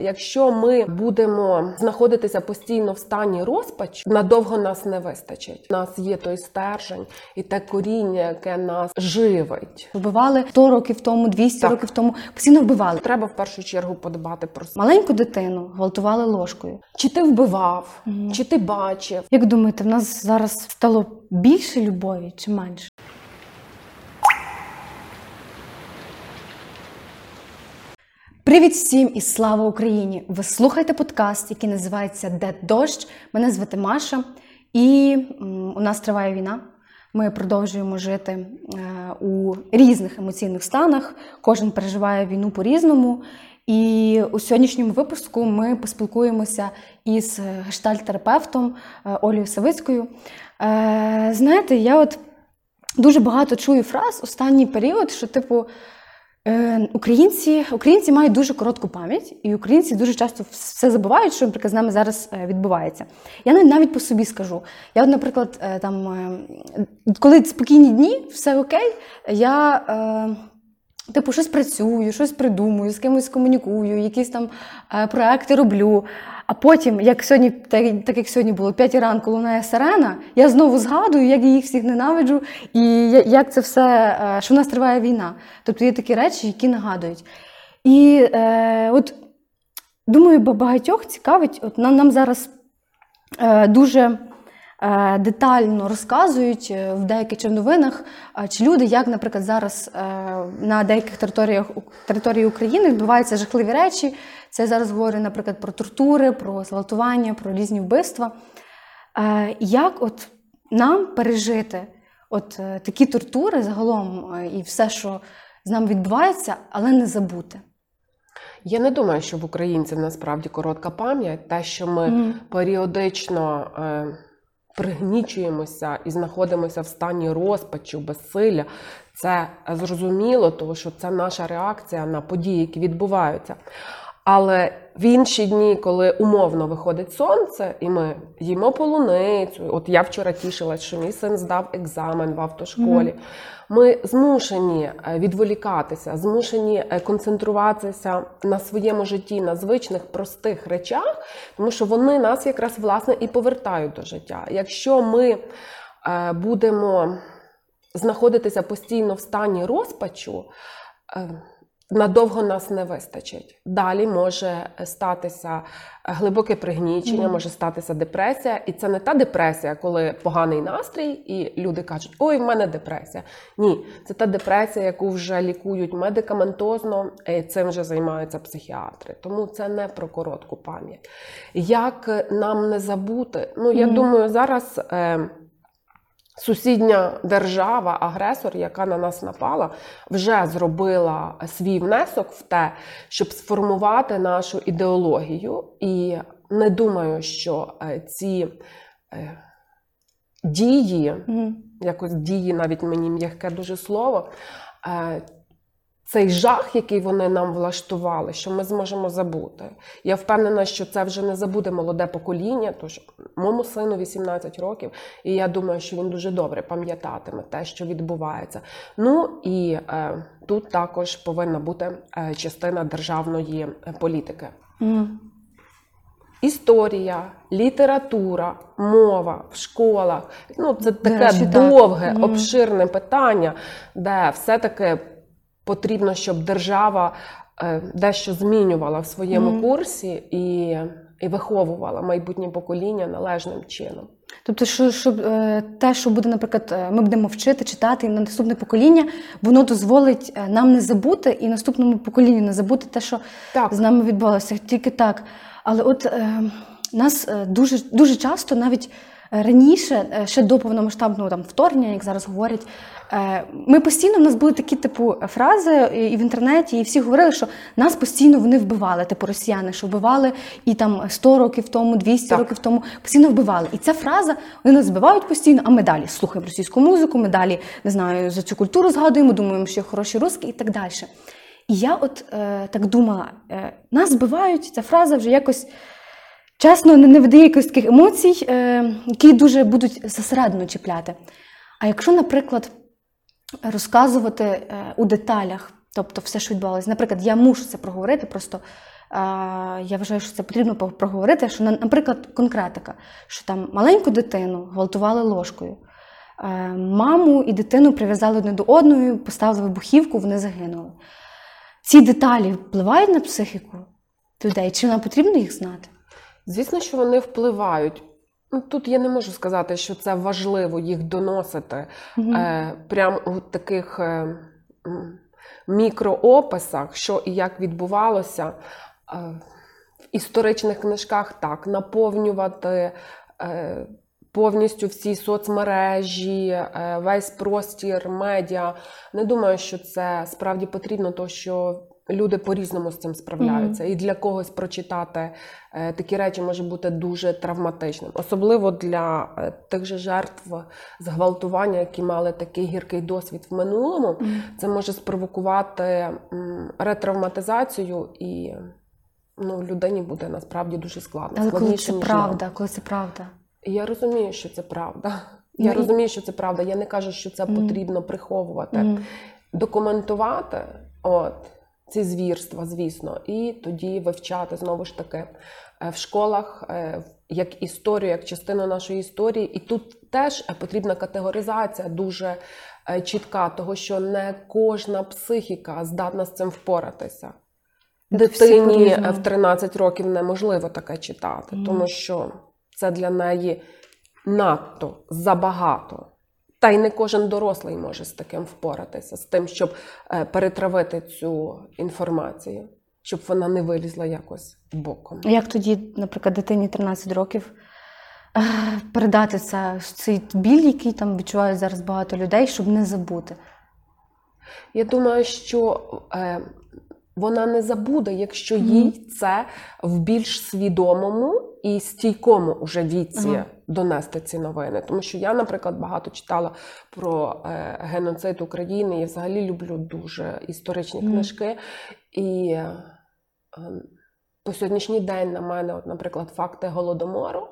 Якщо ми будемо знаходитися постійно в стані розпачу, надовго нас не вистачить. У нас є той стержень і те коріння, яке нас живить. Вбивали 100 років тому, 200 Так. років тому. Постійно вбивали. Треба в першу чергу подбати про себе. Маленьку дитину гвалтували ложкою. Чи ти вбивав, Мгм. чи ти бачив. Як думаєте, в нас зараз стало більше любові чи менше? Привіт всім і слава Україні! Ви слухаєте подкаст, який називається Де дощ. Мене звати Маша, і у нас триває війна. Ми продовжуємо жити е, у різних емоційних станах. Кожен переживає війну по-різному. І у сьогоднішньому випуску ми поспілкуємося із гештальт-терапевтом е, Олею Савицькою. Е, Знаєте, я от дуже багато чую фраз останній період, що, типу, Е, Українці, українці мають дуже коротку пам'ять, і українці дуже часто все забувають, що наприклад, з нами зараз е, відбувається. Я навіть по собі скажу. Я, наприклад, е, там, е, коли спокійні дні, все окей, я. Типу, щось працюю, щось придумую, з кимось комунікую, якісь там е, проекти роблю. А потім, як сьогодні, так, так як сьогодні було 5 ранку лунає сирена, я знову згадую, як я їх всіх ненавиджу, і як це все, е, що в нас триває війна. Тобто є такі речі, які нагадують. І е, от думаю, багатьох цікавить, от нам, нам зараз е, дуже детально розказують е, в деяких чи в новинах, е, чи люди, як, наприклад, зараз е, на деяких територіях території України відбуваються жахливі речі. Це я зараз говорю, наприклад, про тортури, про зґвалтування, про різні вбивства. Е, Як от нам пережити от е, такі тортури загалом е, і все, що з нами відбувається, але не забути? Я не думаю, що в українців насправді коротка пам'ять, те, що ми Мгм. періодично е, пригнічуємося і знаходимося в стані розпачу, безсилля. Це зрозуміло, тому що це наша реакція на події, які відбуваються. Але в інші дні, коли умовно виходить сонце, і ми їмо полуницю, от я вчора тішилась, що мій син здав екзамен в автошколі. Ми змушені е, відволікатися, змушені е, концентруватися на своєму житті, на звичних простих речах, тому що вони нас якраз власне і повертають до життя. Якщо ми е, будемо знаходитися постійно в стані розпачу, надовго нас не вистачить. Далі може статися глибоке пригнічення, Мгм. може статися депресія. І це не та депресія, коли поганий настрій, і люди кажуть, ой, в мене депресія. Ні, це та депресія, яку вже лікують медикаментозно, і цим вже займаються психіатри. Тому це не про коротку пам'ять. Як нам не забути? Ну, я Мгм. думаю, зараз. Е, Сусідня держава, агресор, яка на нас напала, вже зробила свій внесок в те, щоб сформувати нашу ідеологію. І не думаю, що е, ці е, дії, якось дії, навіть мені м'яке дуже слово, е, цей жах, який вони нам влаштували, що ми зможемо забути. Я впевнена, що це вже не забуде молоде покоління, тож моєму сину 18 років, і я думаю, що він дуже добре пам'ятатиме те, що відбувається. Ну і е, тут також повинна бути е, частина державної е, політики. Мгм. Історія, література, мова в школах ну це таке речі, довге, Мгм. обширне питання, де все-таки потрібно, щоб держава е, дещо змінювала в своєму Мгм. курсі і, і виховувала майбутнє покоління належним чином. Тобто, що, щоб е, те, що буде, наприклад, е, ми будемо вчити, читати і на наступне покоління, воно дозволить нам не забути і наступному поколінню не забути те, що Так, з нами відбувалося тільки так. Але от е, нас дуже, дуже часто, навіть раніше, е, ще до повномасштабного там вторгнення, як зараз говорять, е, ми постійно в нас були такі типу фрази і в інтернеті, і всі говорили, що нас постійно вони вбивали, типу росіяни, що вбивали і там 100 років тому, 200 Так. років тому постійно вбивали. І ця фраза вони нас вбивають постійно, а ми далі слухаємо російську музику, ми далі не знаю за цю культуру згадуємо, думаємо, що хороші русські і так далі. І я от е, так думала, е, нас збивають, ця фраза вже якось чесно не, видає якихось таких емоцій, е, які дуже будуть зсередину чіпляти. А якщо, наприклад, розказувати е, у деталях, тобто все, що відбувалося, наприклад, я мушу це проговорити, просто я вважаю, що це потрібно проговорити. Що, наприклад, конкретика, що там маленьку дитину гвалтували ложкою, е, маму і дитину прив'язали одне до одної, поставили вибухівку, вони загинули. Ці деталі впливають на психіку людей? Чи нам потрібно їх знати? Звісно, що вони впливають. Ну, тут я не можу сказати, що це важливо їх доносити угу. е, прямо у таких е, мікроописах, що і як відбувалося. Е, в історичних книжках так, наповнювати е, повністю всі соцмережі, е, весь простір медіа. Не думаю, що це справді потрібно, то що люди по-різному з цим справляються. Mm-hmm. І для когось прочитати е, такі речі може бути дуже травматичним, особливо для е, тих же жертв зґвалтування, які мали такий гіркий досвід в минулому. Mm-hmm. Це може спровокувати м, ретравматизацію і. Ну, людині буде насправді дуже складно. Але коли це правда, нам. коли це правда. Я розумію, що це правда. Я mm розумію, що це правда. Я не кажу, що це mm потрібно приховувати, mm документувати. От ці звірства, звісно, і тоді вивчати знову ж таки е, в школах е, як історію, як частину нашої історії. І тут теж потрібна категоризація дуже е, чітка, того що не кожна психіка здатна з цим впоратися. Дитині в 13 років неможливо таке читати, mm. тому що це для неї надто забагато. Та й не кожен дорослий може з таким впоратися, з тим, щоб е, перетравити цю інформацію, щоб вона не вилізла якось боком. Як тоді, наприклад, дитині 13 років е, передати це, цей біль, який там відчувають зараз багато людей, щоб не забути? Я думаю, що е, вона не забуде, якщо їй це в більш свідомому і стійкому уже віці ага. донести ці новини. Тому що я, наприклад, багато читала про е, геноцид України і взагалі люблю дуже історичні книжки. І е, по сьогоднішній день на мене, от, наприклад, факти голодомору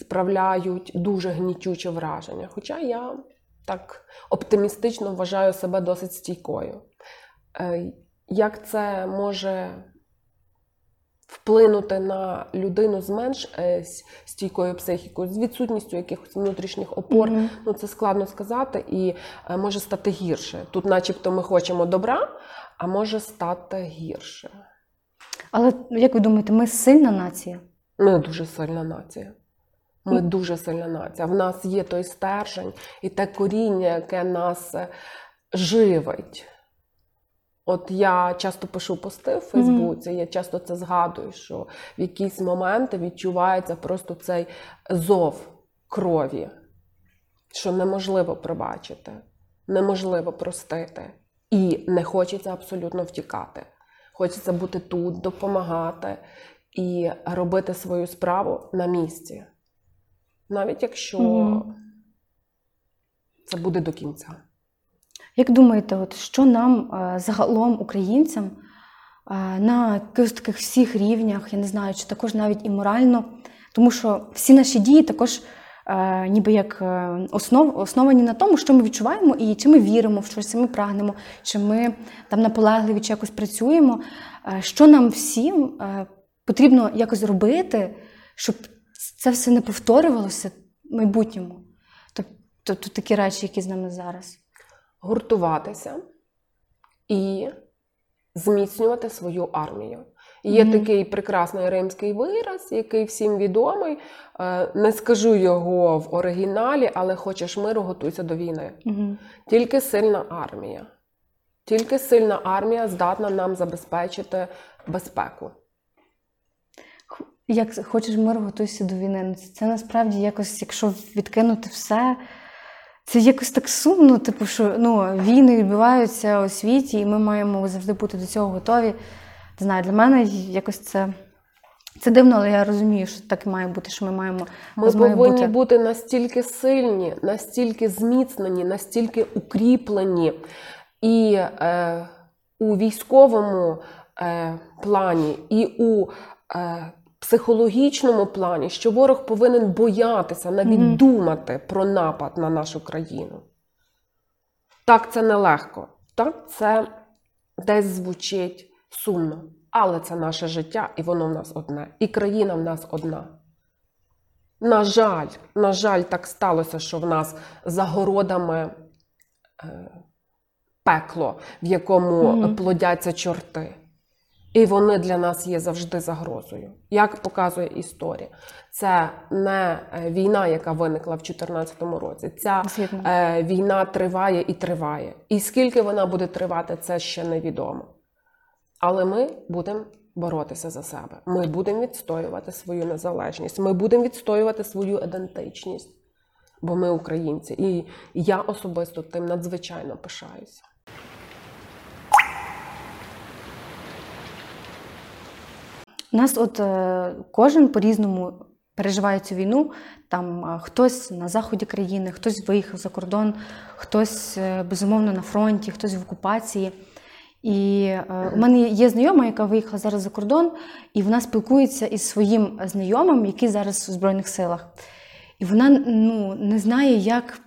справляють дуже гнітюче враження. Хоча я так оптимістично вважаю себе досить стійкою. Як це може вплинути на людину з менш е, стійкою психікою, з відсутністю якихось внутрішніх опор, mm-hmm. ну це складно сказати, і е, може стати гірше. Тут, начебто, ми хочемо добра, а може стати гірше. Але як ви думаєте, ми сильна нація? Ми дуже сильна нація. Ми mm. дуже сильна нація. В нас є той стержень і те коріння, яке нас е, живить. От я часто пишу пости в Фейсбуці, mm-hmm. я часто це згадую, що в якісь моменти відчувається просто цей зов крові, що неможливо пробачити, неможливо простити. І не хочеться абсолютно втікати. Хочеться бути тут, допомагати і робити свою справу на місці. Навіть якщо mm-hmm. це буде до кінця. Як думаєте, от що нам е, загалом, українцям, е, на таких всіх рівнях, я не знаю, чи також навіть і морально, тому що всі наші дії також е, ніби як основ, основані на тому, що ми відчуваємо і чи ми віримо, в щось ми прагнемо, чи ми там наполегливі чи якось працюємо. Що нам всім потрібно якось робити, щоб це все не повторювалося в майбутньому? Тобто такі речі, які з нами зараз гуртуватися і зміцнювати свою армію. Є mm-hmm. такий прекрасний римський вираз, який всім відомий. Е, не скажу його в оригіналі, але хочеш миру, готуйся до війни. Mm-hmm. Тільки сильна армія. Тільки сильна армія здатна нам забезпечити безпеку. Як хочеш миру, готуйся до війни. Це насправді якось, якщо відкинути все. Це якось так сумно, типу, що ну, війни відбуваються у світі, і ми маємо завжди бути до цього готові. Не знаю, для мене якось це це дивно, але я розумію, що так і має бути, що ми маємо. Ми повинні бути... бути настільки сильні, настільки зміцнені, настільки укріплені і е, у військовому е, плані, і у е, психологічному плані, що ворог повинен боятися, навіть mm-hmm. думати про напад на нашу країну. Так, це нелегко. Так, це десь звучить сумно. Але це наше життя, і воно в нас одне. І країна в нас одна. На жаль, на жаль, так сталося, що в нас за городами е, пекло, в якому Мгм. плодяться чорти. І вони для нас є завжди загрозою. Як показує історія, це не е, війна, яка виникла в 2014 році. Ця Згідно. е, війна триває і триває. І скільки вона буде тривати, це ще невідомо. Але ми будемо боротися за себе. Ми будемо відстоювати свою незалежність. Ми будемо відстоювати свою ідентичність, бо ми українці. І я особисто тим надзвичайно пишаюся. Нас от е, кожен по-різному переживає цю війну. Там е, хтось на заході країни, хтось виїхав за кордон, хтось е, безумовно на фронті, хтось в окупації. І е, у мене є знайома, яка виїхала зараз за кордон, і вона спілкується із своїм знайомим, який зараз у Збройних силах. І вона ну, не знає, як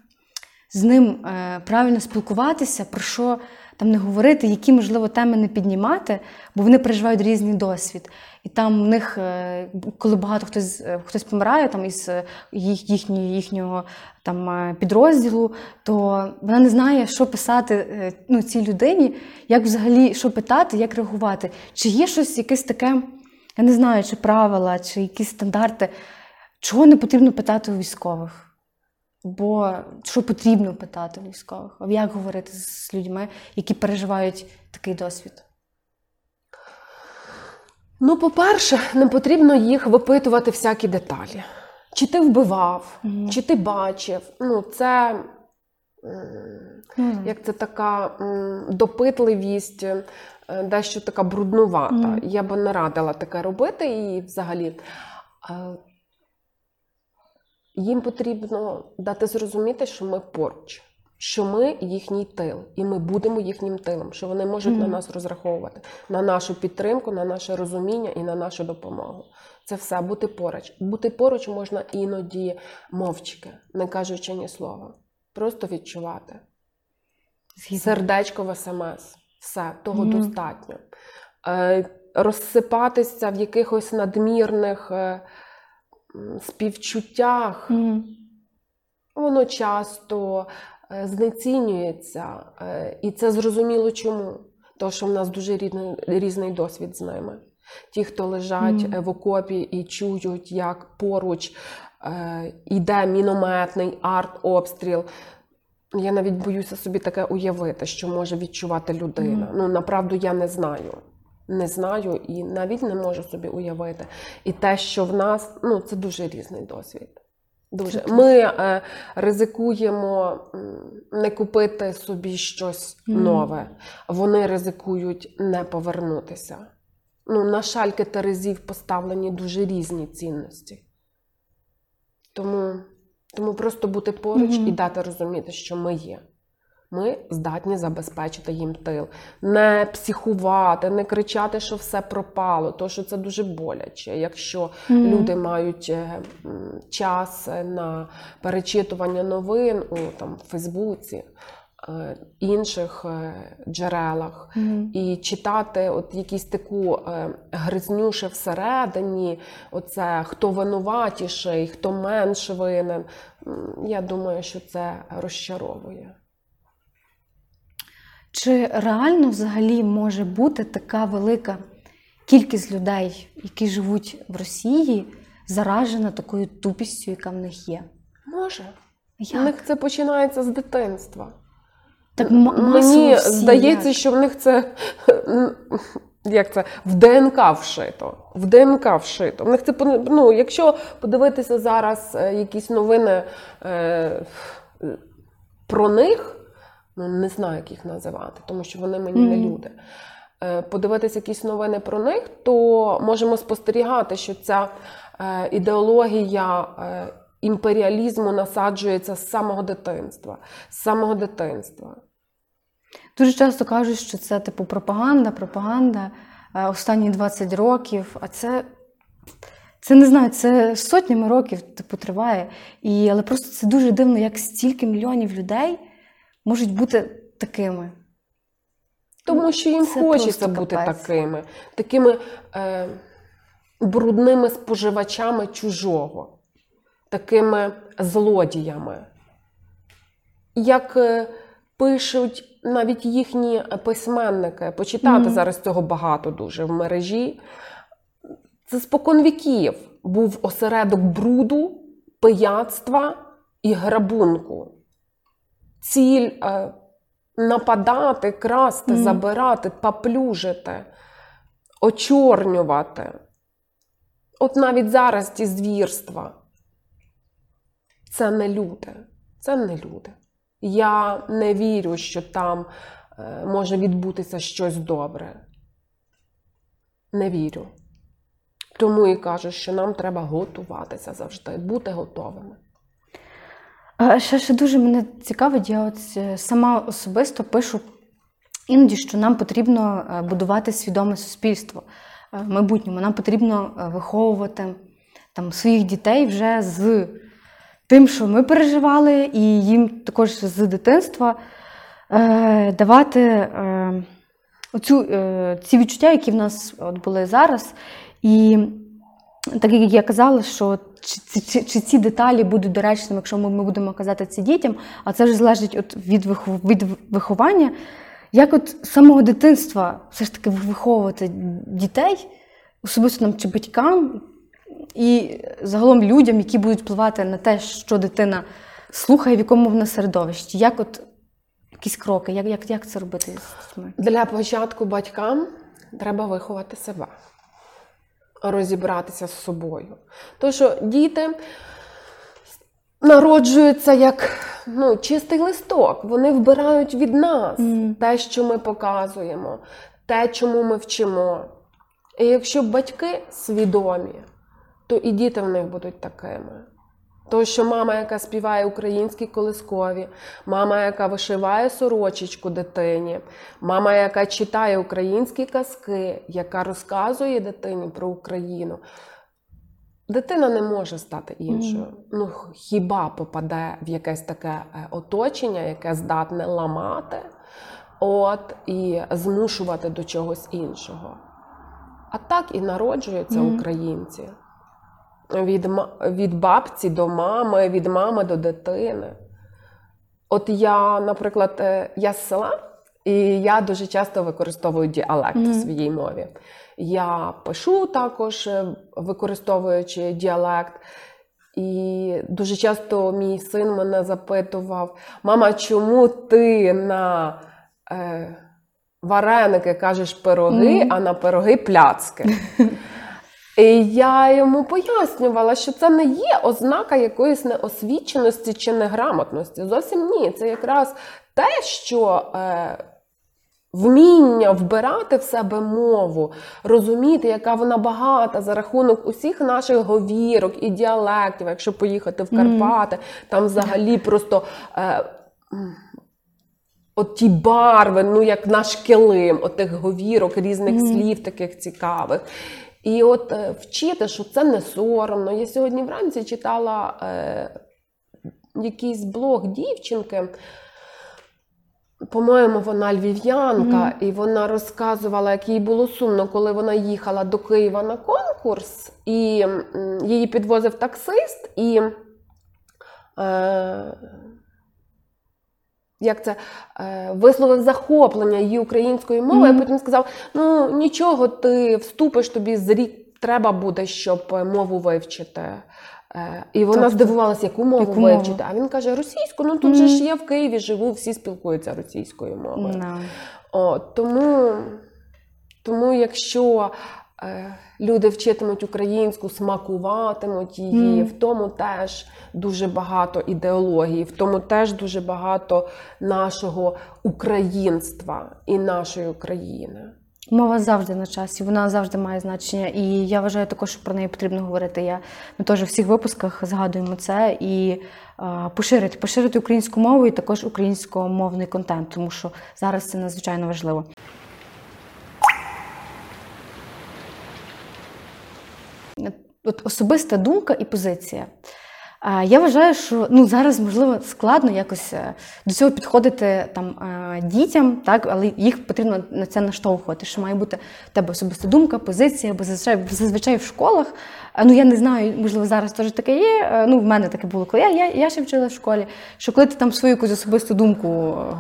з ним правильно спілкуватися, про що там не говорити, які, можливо, теми не піднімати, бо вони переживають різний досвід. І там в них, е, коли багато хтось, е, хтось помирає там, із е, їх, їхнього, їхнього там, підрозділу, то вона не знає, що писати ну, цій людині, як взагалі що питати, як реагувати. Чи є щось якесь таке, я не знаю, чи правила, чи якісь стандарти, чого не потрібно питати у військових? Бо що потрібно питати у військових? Як говорити з людьми, які переживають такий досвід? Ну, по-перше, не потрібно їх випитувати всякі деталі. Чи ти вбивав, Мгм. чи ти бачив. Ну, це Ну, як це така допитливість, е, дещо така бруднувата. Мгм. Я би не радила таке робити і взагалі. Їм потрібно дати зрозуміти, що ми поруч, що ми їхній тил, і ми будемо їхнім тилом, що вони можуть на нас розраховувати, на нашу підтримку, на наше розуміння і на нашу допомогу. Це все бути поруч. Бути поруч можна іноді мовчки, не кажучи ні слова. Просто відчувати. згідно. Сердечко в смс. Все, того Мгм. достатньо. Е, розсипатися в якихось надмірних е, співчуттях, Мгм. воно часто е, знецінюється. Е, і це зрозуміло чому. Тому що в нас дуже різний, різний досвід з ними. Ті, хто лежать е, в окопі і чують, як поруч е, йде мінометний арт-обстріл. Я навіть боюся собі таке уявити, що може відчувати людина. Мгм. Ну, направду, я не знаю. Не знаю і навіть не можу собі уявити. І те, що в нас, ну, це дуже різний досвід. Дуже. Ми е, ризикуємо не купити собі щось нове. Вони ризикують не повернутися. Ну, на шальки терезів поставлені дуже різні цінності. Тому, тому просто бути поруч Мгм. і дати розуміти, що ми є. Ми здатні забезпечити їм тил, не психувати, не кричати, що все пропало, то що це дуже боляче. Якщо Мгм. люди мають е, час е, на перечитування новин у там Фейсбуці, е, інших джерелах, Мгм. і читати от якісь таку е, гризнюши всередині, оце хто винуватіший, хто менш винен. Я думаю, що це розчаровує. Чи реально взагалі може бути така велика кількість людей, які живуть в Росії, заражена такою тупістю, яка в них є? Може, у них це починається з дитинства. Так м- Мені всі, здається, як? що в них це як це в ДНК вшито. В ДНК вшито. В них це ну, якщо подивитися зараз е, якісь новини е, про них, не знаю, як їх називати, тому що вони мені не люди. Е, Подивитися якісь новини про них, то можемо спостерігати, що ця е, ідеологія е, імперіалізму насаджується з самого дитинства. З самого дитинства. Дуже часто кажуть, що це типу пропаганда, пропаганда останні 20 років, а це. Це не знаю, це сотнями років типу, триває. І, але просто це дуже дивно, як стільки мільйонів людей можуть бути такими. Тому що їм Це хочеться бути капець. такими, такими е, брудними споживачами чужого, такими злодіями. Як е, пишуть навіть їхні письменники, почитати Мгм. зараз цього багато дуже в мережі. Це спокон віків був осередок бруду, пияцтва і грабунку. Ціль е, нападати, красти, Мгм. забирати, поплюжити, очорнювати. От навіть зараз ті звірства. Це не люди. Це не люди. Я не вірю, що там е, може відбутися щось добре. Не вірю. Тому і кажу, що нам треба готуватися завжди, бути готовими. Ще, ще дуже мене цікавить, я от е, сама особисто пишу іноді, що нам потрібно е, будувати свідоме суспільство е, в майбутньому. Нам потрібно виховувати там, своїх дітей вже з тим, що ми переживали, і їм також з дитинства е, давати е, оцю, е, ці відчуття, які в нас от були зараз. І так як я казала, що чи, чи, чи ці деталі будуть доречними, якщо ми, ми будемо казати це дітям, а це вже залежить от від, вихов, від виховання. Як от з самого дитинства все ж таки виховувати дітей, особисто нам чи батькам, і загалом людям, які будуть впливати на те, що дитина слухає, в якому вона середовищі. Як от якісь кроки, як, як, як це робити з дітьми? Для початку батькам треба виховати себе, розібратися з собою. Тому що діти народжуються як ну, чистий листок, вони вбирають від нас mm. те, що ми показуємо, те, чому ми вчимо. І якщо батьки свідомі, то і діти в них будуть такими. То, що мама, яка співає українські колискові, мама, яка вишиває сорочечку дитині, мама, яка читає українські казки, яка розказує дитині про Україну. Дитина не може стати іншою. Ну, хіба попаде в якесь таке е, оточення, яке здатне ламати, от, і змушувати до чогось іншого. А так і народжуються Мгм. українці. Від, від бабці до мами, від мами до дитини. От я, наприклад, е, я з села, і я дуже часто використовую діалект Мгм. в своїй мові. Я пишу також, е, використовуючи діалект. І дуже часто мій син мене запитував: мама, чому ти на е, вареники кажеш пироги, Мгм. а на пироги пляцки? І я йому пояснювала, що це не є ознака якоїсь неосвіченості чи неграмотності. Зовсім ні. Це якраз те, що е, вміння вбирати в себе мову, розуміти, яка вона багата за рахунок усіх наших говірок і діалектів. Якщо поїхати в. Карпати, там взагалі просто. Е, От ті барви, ну як наш килим, от тих говірок, різних Мгм. слів таких цікавих. І от е, вчити, що це не соромно. Я сьогодні вранці читала е, якийсь блог дівчинки. По-моєму, вона львів'янка, Мгм. і вона розказувала, як їй було сумно, коли вона їхала до Києва на конкурс, і її підвозив таксист, і е, як це е, висловив захоплення її української мови, Мгм. а потім сказав: ну нічого, ти вступиш, тобі з рік треба буде, щоб е, мову вивчити. Е, І вона Тобто, здивувалася, яку мову яку мову? вивчити. А він каже: російську. Ну тут же ж я в Києві живу, всі спілкуються російською мовою. Да. О, тому, тому якщо люди вчитимуть українську, смакуватимуть її, Мгм. в тому теж дуже багато ідеології, в тому теж дуже багато нашого українства і нашої України. Мова завжди на часі, вона завжди має значення. І я вважаю також, що про неї потрібно говорити. Я, ми теж у всіх випусках згадуємо це і е, поширити, поширити українську мову і також українськомовний контент, тому що зараз це надзвичайно важливо. От особиста думка і позиція. Я вважаю, що ну зараз можливо складно якось е, до цього підходити там е, дітям, так але їх потрібно на це наштовхувати. Що має бути в тебе особиста думка, позиція, бо зазвичай зазвичай в школах. Е, Ну я не знаю, можливо, зараз теж таке є. е, Ну в мене таке було, коли я, я, я ще вчила в школі. Що коли ти там свою якусь особисту думку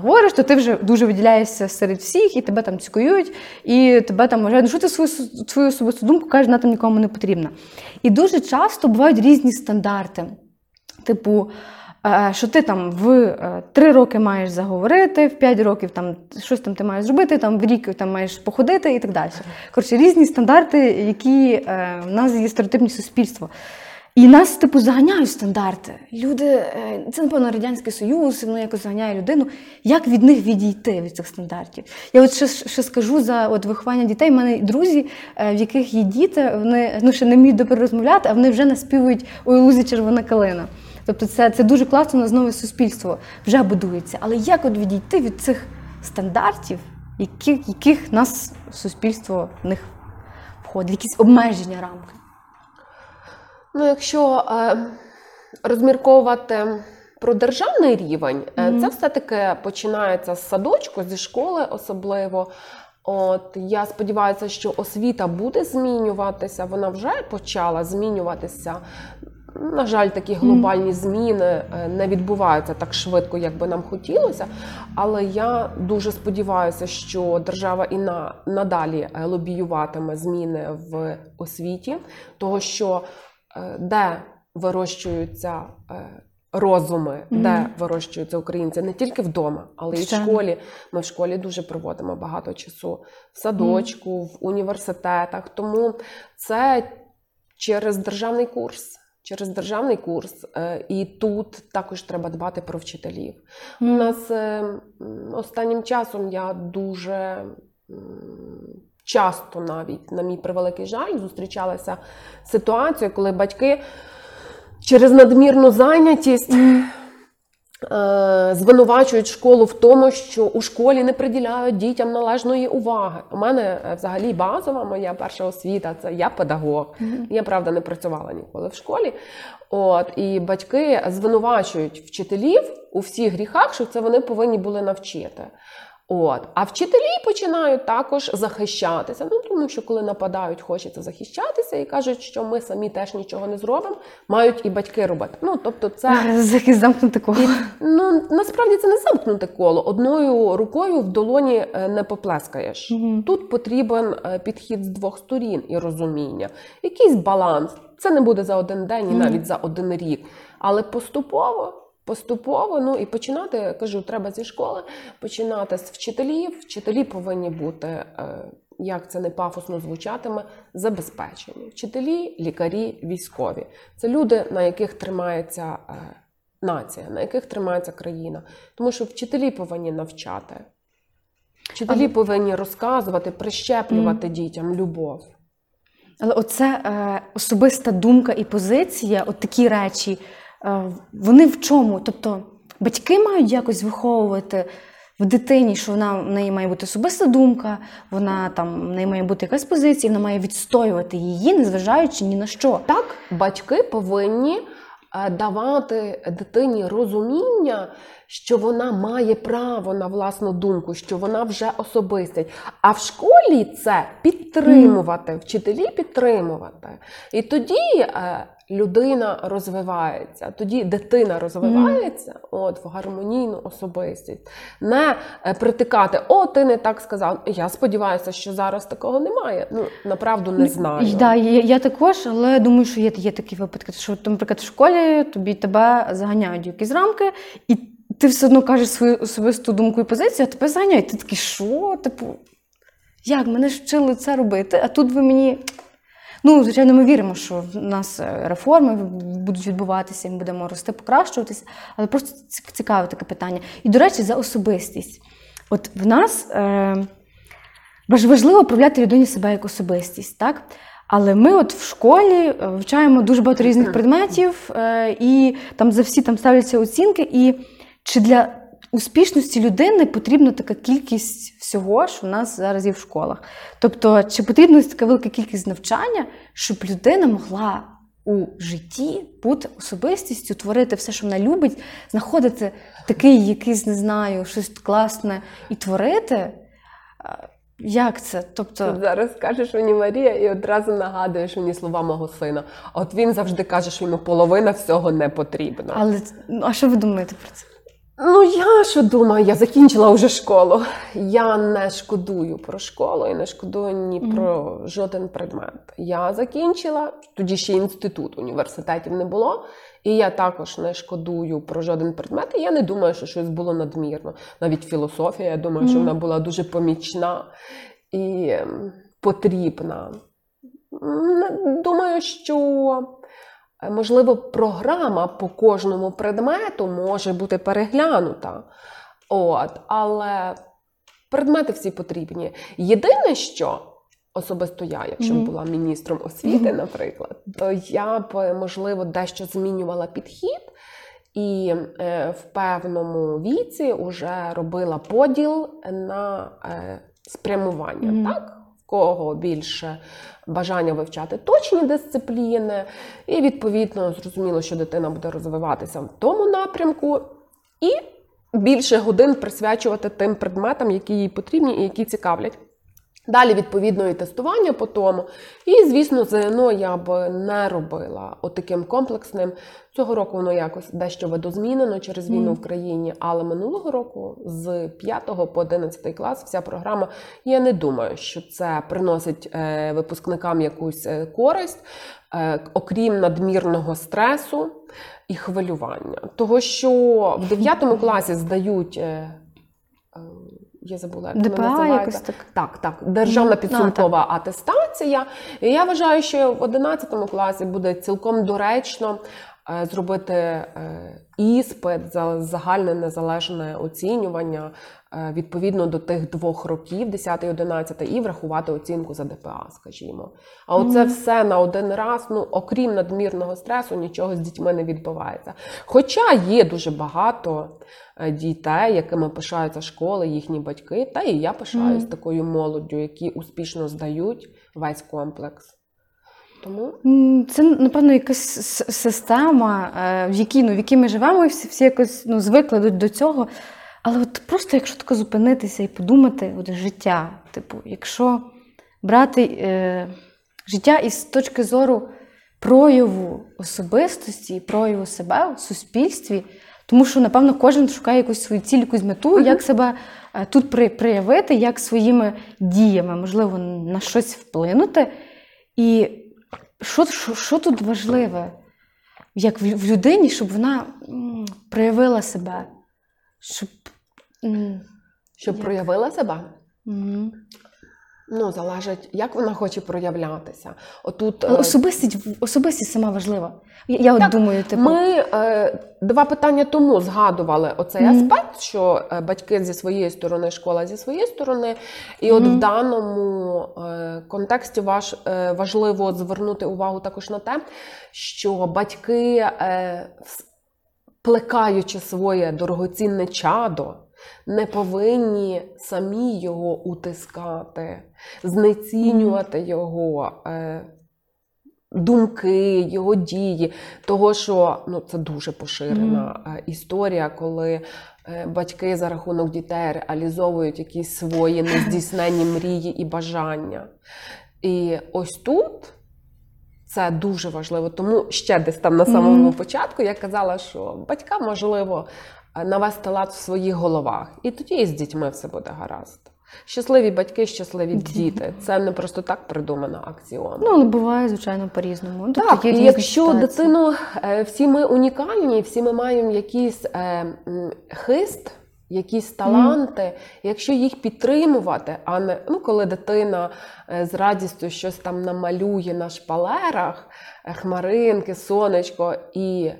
говориш, то ти вже дуже виділяєшся серед всіх, і тебе там цікують, і тебе там вважають, ну що ти свою свою особисту думку кажеш, вона там нікому не потрібна. І дуже часто бувають різні стандарти. Типу, е, що ти там в е, три роки маєш заговорити, в п'ять років там щось там ти маєш зробити, там в рік там маєш походити і так далі. Коротше, різні стандарти, які е, в нас є стереотипні суспільство. І нас, типу, заганяють стандарти. Люди, е, це, напевно, Радянський Союз, воно якось заганяє людину. Як від них відійти від цих стандартів? Я от ще, ще скажу за от виховання дітей. У мене друзі, е, в яких є діти, вони ну, ще не вміють добре розмовляти, а вони вже наспівують «Ой, лузі червона калина. Тобто це, це дуже класно, у нас нове суспільство вже будується. Але як от відійти від цих стандартів, яких, яких нас суспільство в них входить, якісь обмеження рамки? Ну, якщо е, розмірковувати про державний рівень, Мгм. це все-таки починається з садочку, зі школи особливо. От я сподіваюся, що освіта буде змінюватися. Вона вже почала змінюватися. На жаль, такі глобальні зміни е, не відбуваються так швидко, як би нам хотілося. Але я дуже сподіваюся, що держава і на надалі е, лобіюватиме зміни в освіті, того що е, де вирощуються розуми, де вирощуються українці не тільки вдома, але й в школі. Ми в школі дуже проводимо багато часу в садочку, в університетах. Тому це через державний курс. Через державний курс, Е, і тут також треба дбати про вчителів. У нас е, останнім часом я дуже часто навіть, на мій превеликий жаль, зустрічалася ситуація, коли батьки через надмірну зайнятість звинувачують школу в тому, що у школі не приділяють дітям належної уваги. У мене е, взагалі базова моя перша освіта це я педагог. Мгм. Я правда не працювала ніколи в школі. От і батьки звинувачують вчителів у всіх гріхах, що це вони повинні були навчити. От, а вчителі починають також захищатися. Ну тому що коли нападають, хочеться захищатися і кажуть, що ми самі теж нічого не зробимо, мають і батьки робити. Ну тобто, це Якесь замкнуте коло. і, ну насправді це не замкнуте коло. Одною рукою в долоні е, не поплескаєш. Мгм. Тут потрібен е, підхід з двох сторін і розуміння, якийсь баланс. Це не буде за один день і навіть за один рік, але поступово. Поступово, ну і починати, кажу, треба зі школи, починати з вчителів. Вчителі повинні бути, е, як це не пафосно звучатиме, забезпечені. Вчителі, лікарі, військові. Це люди, на яких тримається е, нація, на яких тримається країна. Тому що вчителі повинні навчати. Вчителі Але- повинні розказувати, прищеплювати дітям любов. Але оце е, особиста думка і позиція, от такі речі, вони в чому? Тобто батьки мають якось виховувати в дитині, що вона в неї має бути особиста думка, вона там в неї має бути якась позиція, вона має відстоювати її, незважаючи ні на що. Так, батьки повинні е, давати дитині розуміння, що вона має право на власну думку, що вона вже особистість. А в школі це підтримувати, вчителі підтримувати. І тоді е, людина розвивається, тоді дитина розвивається от, в гармонійну особистість. Не е, притикати, о, ти не так сказав. Я сподіваюся, що зараз такого немає. Ну, направду не знаю. Да, я, я також, але думаю, що є, є такі випадки, що, наприклад, в школі тобі тебе заганяють якісь рамки, і ти все одно кажеш свою особисту думку і позицію, а тебе заганяють. Ти такий, що? Типу, як мене ж вчили це робити? А тут ви мені. Ну, звичайно, ми віримо, що в нас е, реформи будуть відбуватися, і ми будемо рости, покращуватися. Але просто цікаве таке питання. І, до речі, за особистість. От в нас е, важливо проявляти людині себе як особистість, так? Але ми от в школі е, вивчаємо дуже багато різних предметів, е, і там за всі там ставляться оцінки. І чи для успішності людини потрібна така кількість всього, що в нас зараз є в школах? Тобто, чи потрібна така велика кількість навчання, щоб людина могла у житті бути особистістю, творити все, що вона любить, знаходити такий якийсь, не знаю, щось класне і творити. Як це? Тобто зараз скажеш мені Марія, і одразу нагадуєш мені слова мого сина. От він завжди каже, що йому половина всього не потрібна. Але ну, а що ви думаєте про це? Ну, я що думаю, я закінчила вже школу. Я не шкодую про школу і не шкодую ні mm-hmm. про жоден предмет. Я закінчила, тоді ще інститут університетів не було. І я також не шкодую про жоден предмет. І я не думаю, що щось було надмірно. Навіть філософія, я думаю, mm-hmm. що вона була дуже помічна і ем, потрібна. Думаю, що. Е, можливо, програма по кожному предмету може бути переглянута. От, Але предмети всі потрібні. Єдине, що особисто я, якщо б була міністром освіти, наприклад, то я б, можливо, дещо змінювала підхід. І е, в певному віці вже робила поділ на е, спрямування. Mm-hmm. так? Кого більше бажання вивчати точні дисципліни, і, відповідно, зрозуміло, що дитина буде розвиватися в тому напрямку, і більше годин присвячувати тим предметам, які їй потрібні і які цікавлять. Далі, відповідно, і тестування по тому. І, звісно, ЗНО я б не робила отаким комплексним. Цього року воно якось дещо видозмінено через війну в країні. Але минулого року, з 5 по 11 клас, вся програма, я не думаю, що це приносить е, випускникам якусь е, користь, е, окрім надмірного стресу і хвилювання. Того, що в 9 класі здають. Я забула, як ДПА вона якось так. Так, так, державна підсумкова а, атестація. І я вважаю, що в 11 класі буде цілком доречно зробити е, іспит за загальне незалежне оцінювання е, відповідно до тих двох років, 10 і 11, і врахувати оцінку за ДПА, скажімо. А оце mm-hmm. все на один раз, ну окрім надмірного стресу, нічого з дітьми не відбувається. Хоча є дуже багато. Е, дітей, якими пишаються школи, їхні батьки. Та і я пишаюсь mm. такою молоддю, які успішно здають весь комплекс. Тому це напевно якась система, е, в якій ну, в якій ми живемо, і всі всі якось ну, звикли до цього. Але от просто, якщо тако зупинитися і подумати, от життя, типу, якщо брати е, життя із точки зору прояву особистості, прояву себе в суспільстві. Тому що, напевно, кожен шукає якусь свою ціль, якусь мету, uh-huh. як себе е, тут проявити, як своїми діями, можливо, на щось вплинути. І що що, що тут важливе, як в, в людині, щоб вона проявила себе? Щоб щоб як? проявила себе? Mm-hmm. Ну, залежить, як вона хоче проявлятися. Отут е, особистість особистість сама важлива. Я так, от думаю, типу... ми е, два питання тому згадували оцей mm-hmm. аспект, що е, батьки зі своєї сторони, школа зі своєї сторони, і от mm-hmm. в даному е, контексті важ, е, важливо звернути увагу також на те, що батьки, е, плекаючи своє дорогоцінне чадо не повинні самі його утискати, знецінювати його. Е, Думки, його дії, того, що ну це дуже поширена mm. історія, коли е, батьки за рахунок дітей реалізовують якісь свої нездійснені мрії і бажання. І ось тут це дуже важливо. Тому ще десь там на самому mm. початку я казала, що батькам можливо навести лад в своїх головах. І тоді і з дітьми все буде гаразд. Щасливі батьки, щасливі діти. Це не просто так придумана акціона. Ну, але буває, звичайно, по-різному. Так, і якщо дитину, е, всі ми унікальні, всі ми маємо якийсь е, хист, якісь таланти, mm. якщо їх підтримувати, а не ну, коли дитина е, з радістю щось там намалює на шпалерах, хмаринки, сонечко і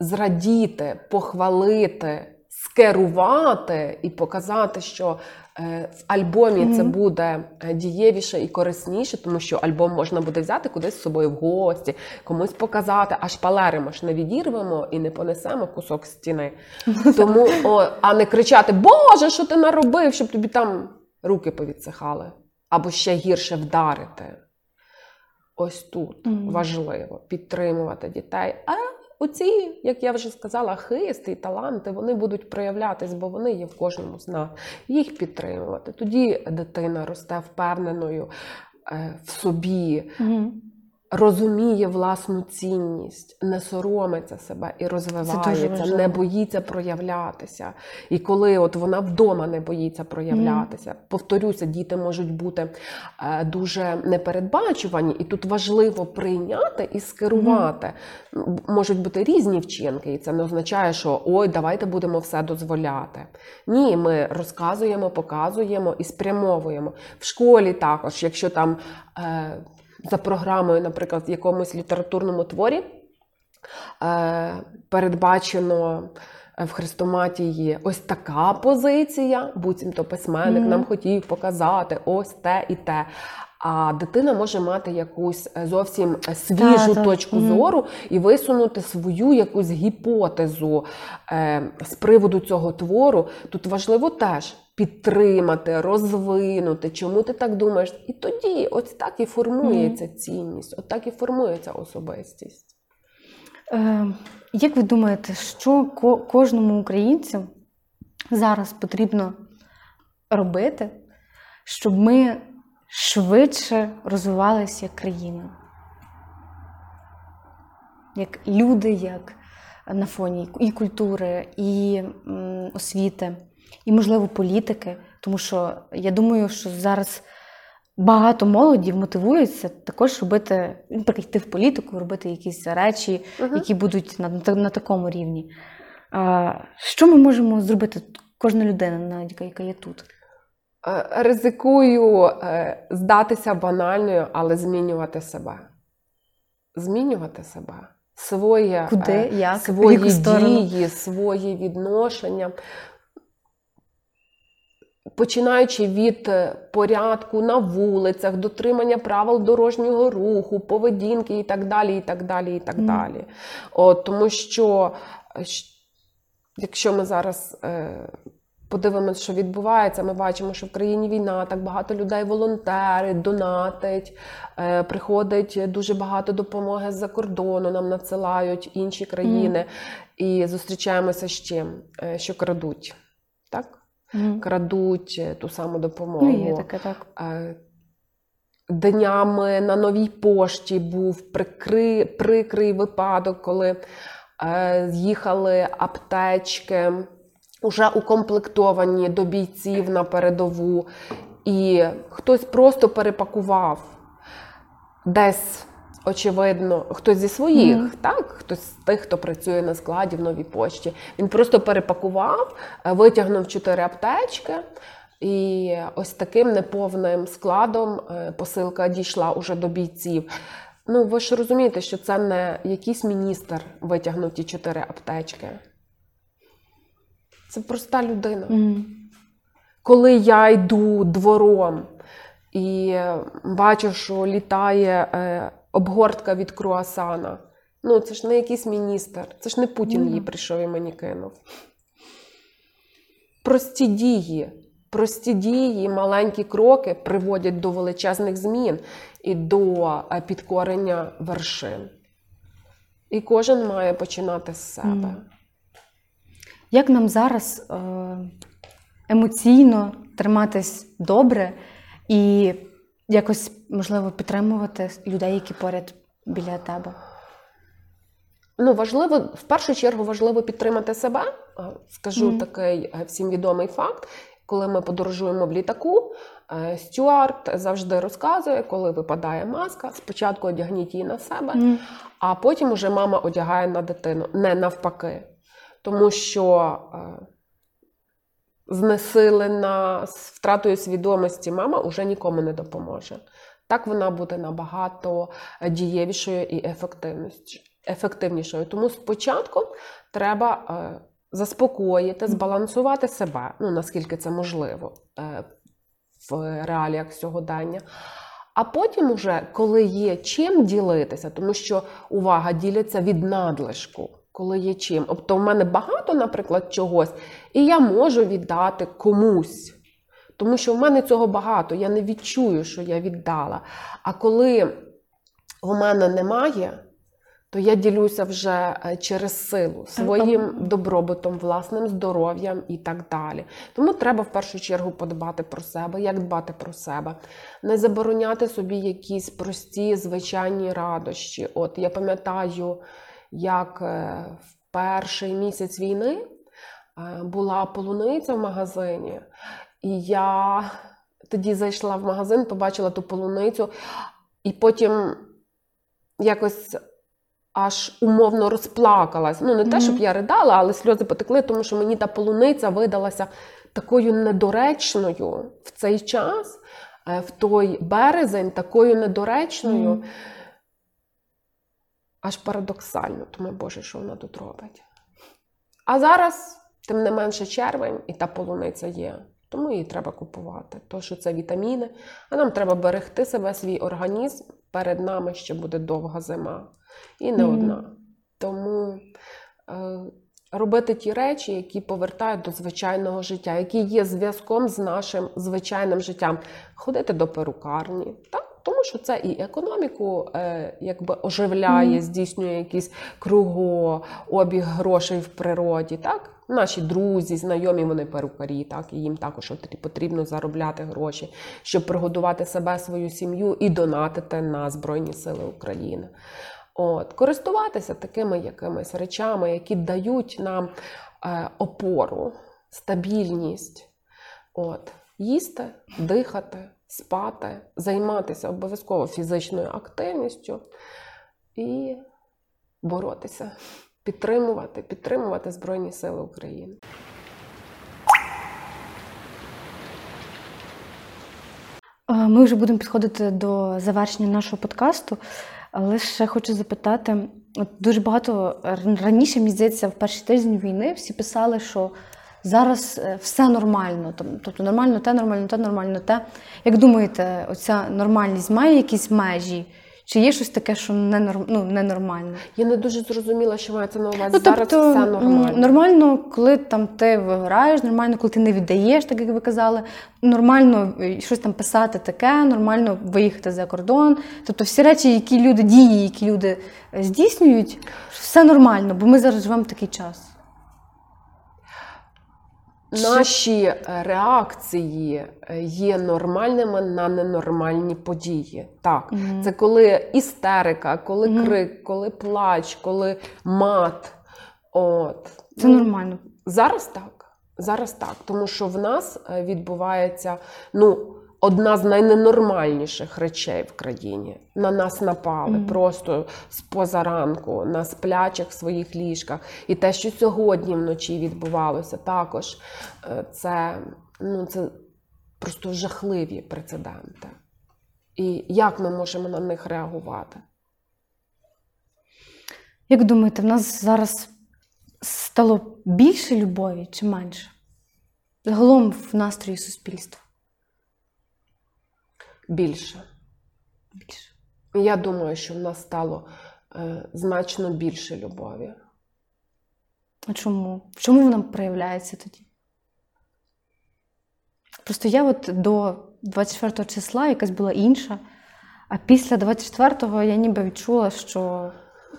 зрадіти, похвалити, скерувати і показати, що е, в альбомі mm-hmm. це буде е, дієвіше і корисніше, тому що альбом можна буде взяти кудись з собою в гості, комусь показати, а шпалери ми ж не відірвемо і не понесемо кусок стіни. Тому, о, А не кричати: Боже, що ти наробив, щоб тобі там руки повідсихали, або ще гірше вдарити. ось тут Мгм. важливо підтримувати дітей. А оці, як я вже сказала, хисти і таланти вони будуть проявлятись, бо вони є в кожному з нас. Їх підтримувати. Тоді дитина росте впевненою е, в собі, Мгм. Розуміє власну цінність, не соромиться себе і розвивається, не боїться проявлятися. І коли от вона вдома не боїться проявлятися, повторюся, діти можуть бути е, дуже непередбачувані, і тут важливо прийняти і скерувати. М, Можуть бути різні вчинки, і це не означає, що ой, давайте будемо все дозволяти. Ні, ми розказуємо, показуємо і спрямовуємо. В школі також, якщо там. Е, за програмою, наприклад, в якомусь літературному творі е, передбачено е, в хрестоматії ось така позиція, буцімто письменник Мгм. нам хотів показати ось те і те. А дитина може мати якусь е, зовсім свіжу Та-та. точку Мгм. зору і висунути свою якусь гіпотезу е, з приводу цього твору. Тут важливо теж підтримати, розвинути, чому ти так думаєш. І тоді ось так і формується цінність, от так і формується особистість. Е, як ви думаєте, що ко- кожному українцю зараз потрібно робити, щоб ми швидше розвивалися як країна? Як люди, як на фоні і культури, і м, освіти, і, можливо, політики. Тому що я думаю, що зараз багато молоді мотивуються також робити, наприклад, йти в політику, робити якісь речі, Мгм. які будуть на, на, на такому рівні. А, що ми можемо зробити, кожна людина, навіть, яка є тут? Е, Ризикую е, здатися банальною, але змінювати себе. Змінювати себе. Своє, Куди, е, як, свої дії, свої відношення. Починаючи від е, порядку на вулицях, дотримання правил дорожнього руху, поведінки і так далі, і так далі, і так Мгм. далі. От, тому що е, якщо ми зараз е, подивимося, що відбувається, ми бачимо, що в країні війна, так багато людей волонтерить, донатить, е, приходить дуже багато допомоги з-за кордону, нам надсилають інші країни. І зустрічаємося з чим? Е, Що крадуть. Так? Мгм. Крадуть е, ту саму допомогу. Ну, є таке, так. Днями на новій пошті був прикрий, прикрий випадок, коли е, з'їхали аптечки, вже укомплектовані до бійців на передову, і хтось просто перепакував десь. Очевидно, хтось зі своїх, Мгм. так, хтось з тих, хто працює на складі в новій пошті. Він просто перепакував, е, витягнув чотири аптечки, і ось таким неповним складом е, посилка дійшла уже до бійців. Ну, ви ж розумієте, що це не якийсь міністр витягнув ті чотири аптечки. Це проста людина. Мгм. Коли я йду двором і бачу, що літає е, обгортка від круасана, ну це ж не якийсь міністр, це ж не Путін її прийшов і мені кинув. Прості дії, прості дії, маленькі кроки приводять до величезних змін і до е, підкорення вершин. І кожен має починати з себе. Як нам зараз е, емоційно триматись добре і якось, можливо, підтримувати людей, які поряд біля тебе? Ну, важливо, в першу чергу важливо підтримати себе. Е, Скажу Мгм. такий е, всім відомий факт. Коли ми подорожуємо в літаку, е, стюард завжди розказує, коли випадає маска, спочатку одягніть її на себе, Мгм. а потім уже мама одягає на дитину, не навпаки. Тому що знесилена з втратою свідомості мама уже нікому не допоможе. Так вона буде набагато дієвішою і ефективніш- ефективнішою. Тому спочатку треба е, заспокоїти, збалансувати себе, ну наскільки це можливо е, в реаліях сьогодення. А потім, уже, коли є чим ділитися, тому що увага діляться від надлишку, коли є чим. Тобто, в мене багато, наприклад, чогось, і я можу віддати комусь. Тому що в мене цього багато, я не відчую, що я віддала. А коли у мене немає, то я ділюся вже е, через силу своїм добробутом, власним здоров'ям і так далі. Тому треба в першу чергу подбати про себе, як дбати про себе, не забороняти собі якісь прості звичайні радощі. От я пам'ятаю, як е, в перший місяць війни е, була полуниця в магазині, і я тоді зайшла в магазин, побачила ту полуницю, і потім якось аж умовно розплакалась. Ну, не те, щоб я ридала, але сльози потекли, тому що мені та полуниця видалася такою недоречною в цей час, е, в той березень, такою недоречною. Мгм. Аж парадоксально, тому Боже, що вона тут робить. А зараз, тим не менше, червень, і та полуниця є. Тому її треба купувати. То, що це вітаміни, а нам треба берегти себе, свій організм. Перед нами ще буде довга зима. І не Мгм. одна. Тому е, робити ті речі, які повертають до звичайного життя, які є зв'язком з нашим звичайним життям. Ходити до перукарні, так? Тому що це і економіку е, якби оживляє, здійснює якийсь кругообіг грошей в природі. Так? Наші друзі, знайомі, вони перукарі, так? і їм також потрібно заробляти гроші, щоб прогодувати себе, свою сім'ю і донатити на Збройні Сили України. От, користуватися такими якимись речами, які дають нам е, опору, стабільність. От, їсти, дихати, спати, займатися обов'язково фізичною активністю і боротися, підтримувати, підтримувати Збройні Сили України. Е, Ми вже будемо підходити до завершення нашого подкасту, але ще хочу запитати: от дуже багато раніше, мені здається, в перший тиждень війни всі писали, що зараз е, все нормально. Тобто нормально те, нормально те, нормально те. Як думаєте, оця нормальність має якісь межі? Чи є щось таке, що не норм- ну, ненормально? Я не дуже зрозуміла, що мається на увазі. Ну, Зараз тобто, все нормально. нормально, коли там ти виграєш, нормально, коли ти не віддаєш, так як ви казали. Нормально е, щось там писати таке, нормально виїхати за кордон. Тобто всі речі, які люди, дії, які люди е, здійснюють, все нормально, бо ми зараз живемо в такий час. Наші е, реакції е, є нормальними на ненормальні події. Так, Мгм. це коли істерика, коли Мгм. крик, коли плач, коли мат. От. Це Ну, нормально. Зараз так. Зараз так. Тому що в нас е, відбувається ну, одна з найненормальніших речей в країні. На нас напали Мгм. просто з позаранку, на сплячих своїх ліжках. І те, що сьогодні вночі відбувалося, також е, це, ну, це просто жахливі прецеденти. І як ми можемо на них реагувати? Як думаєте, в нас зараз стало більше любові чи менше? Загалом в настрої суспільства. Більше. Більше. Я думаю, що в нас стало е, значно більше любові. А чому? В чому вона проявляється тоді? Просто я от до 24 числа якась була інша, а після 24-го я ніби відчула, що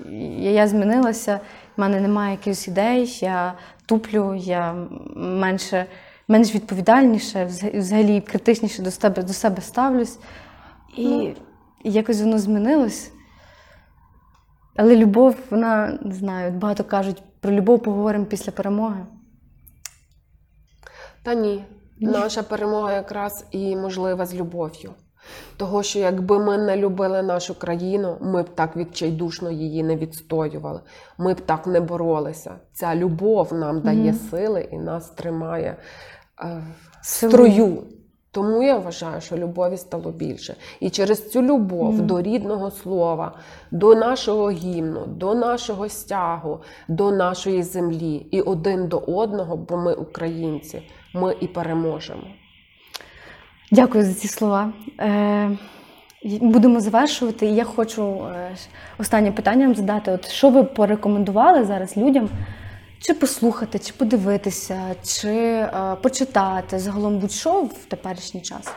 я, я змінилася, в мене немає якихось ідей, я туплю, я менше, менш відповідальніше, взагалі критичніше до себе, до себе ставлюсь. І Ну. якось воно змінилось. Але любов, вона не знаю, багато кажуть, про любов поговоримо після перемоги. Та ні, наша перемога якраз і можлива з любов'ю. Того, що якби ми не любили нашу країну, ми б так відчайдушно її не відстоювали, ми б так не боролися. Ця любов нам дає сили і нас тримає е, строю. Тому я вважаю, що любові стало більше. І через цю любов Мгм. до рідного слова, до нашого гімну, до нашого стягу, до нашої землі і один до одного, бо ми українці, ми і переможемо. Дякую за ці слова. Е, будемо завершувати. Я хочу е, ж- останнє питання вам задати. От що ви порекомендували зараз людям? Чи послухати, чи подивитися, чи е, почитати загалом будь-що в теперішній час?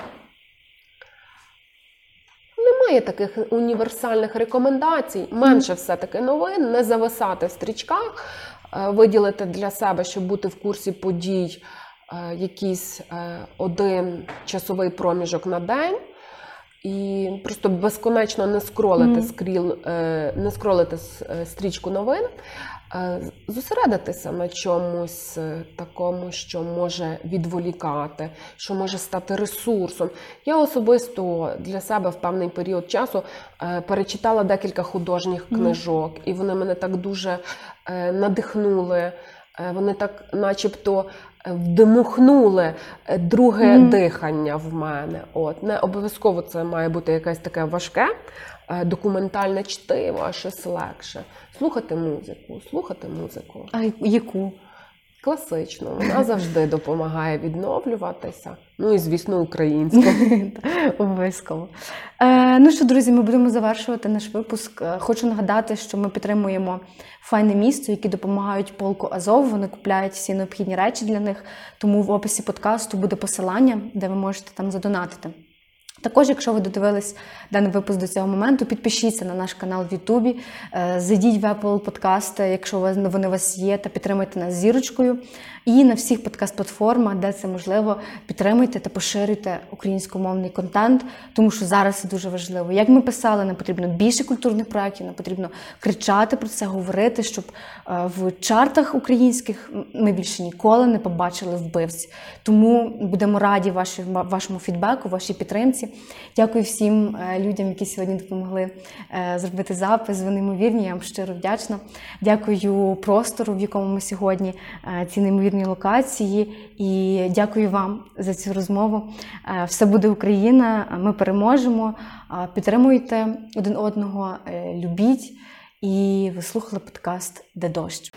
Немає таких універсальних рекомендацій. Менше все-таки новин, не зависати в стрічках, е, виділити для себе, щоб бути в курсі подій, е, якийсь е, один часовий проміжок на день. І просто безконечно не скролити скріл, е, не скролити стрічку новин, зосередитися на чомусь е, такому, що може відволікати, що може стати ресурсом. Я особисто для себе в певний період часу е, перечитала декілька художніх книжок, і вони мене так дуже е, надихнули. Вони так, начебто, вдмухнули е, друге Мгм. дихання в мене. От не обов'язково це має бути якесь таке важке документальне чтиво, а щось легше. Слухати музику, слухати музику. А яку? Класично, вона завжди допомагає відновлюватися. Ну і звісно, українську. Обов'язково. Е, ну що, друзі, ми будемо завершувати наш випуск. Е, Хочу нагадати, що ми підтримуємо файне місто, які допомагають полку Азов. Вони купляють всі необхідні речі для них. Тому в описі подкасту буде посилання, де ви можете там задонатити. Також, якщо ви додивились даний випуск до цього моменту, підпишіться на наш канал в Ютубі, е, зайдіть в Apple подкасти, якщо вони у вас є, та підтримайте нас зірочкою. І на всіх подкаст-платформах, де це можливо, підтримуйте та поширюйте українськомовний контент, тому що зараз це дуже важливо. Як ми писали, нам потрібно більше культурних проєктів, нам потрібно кричати про це, говорити, щоб е, в чартах українських ми більше ніколи не побачили вбивць. Тому будемо раді вашому фідбеку, вашій підтримці. Дякую всім е, людям, які сьогодні допомогли е, зробити запис. Ви неймовірні, я вам щиро вдячна. Дякую простору, в якому ми сьогодні е, ці неймовірні локації. І дякую вам за цю розмову. Все буде Україна. Ми переможемо. Підтримуйте один одного, любіть. І ви слухали подкаст Де дощ.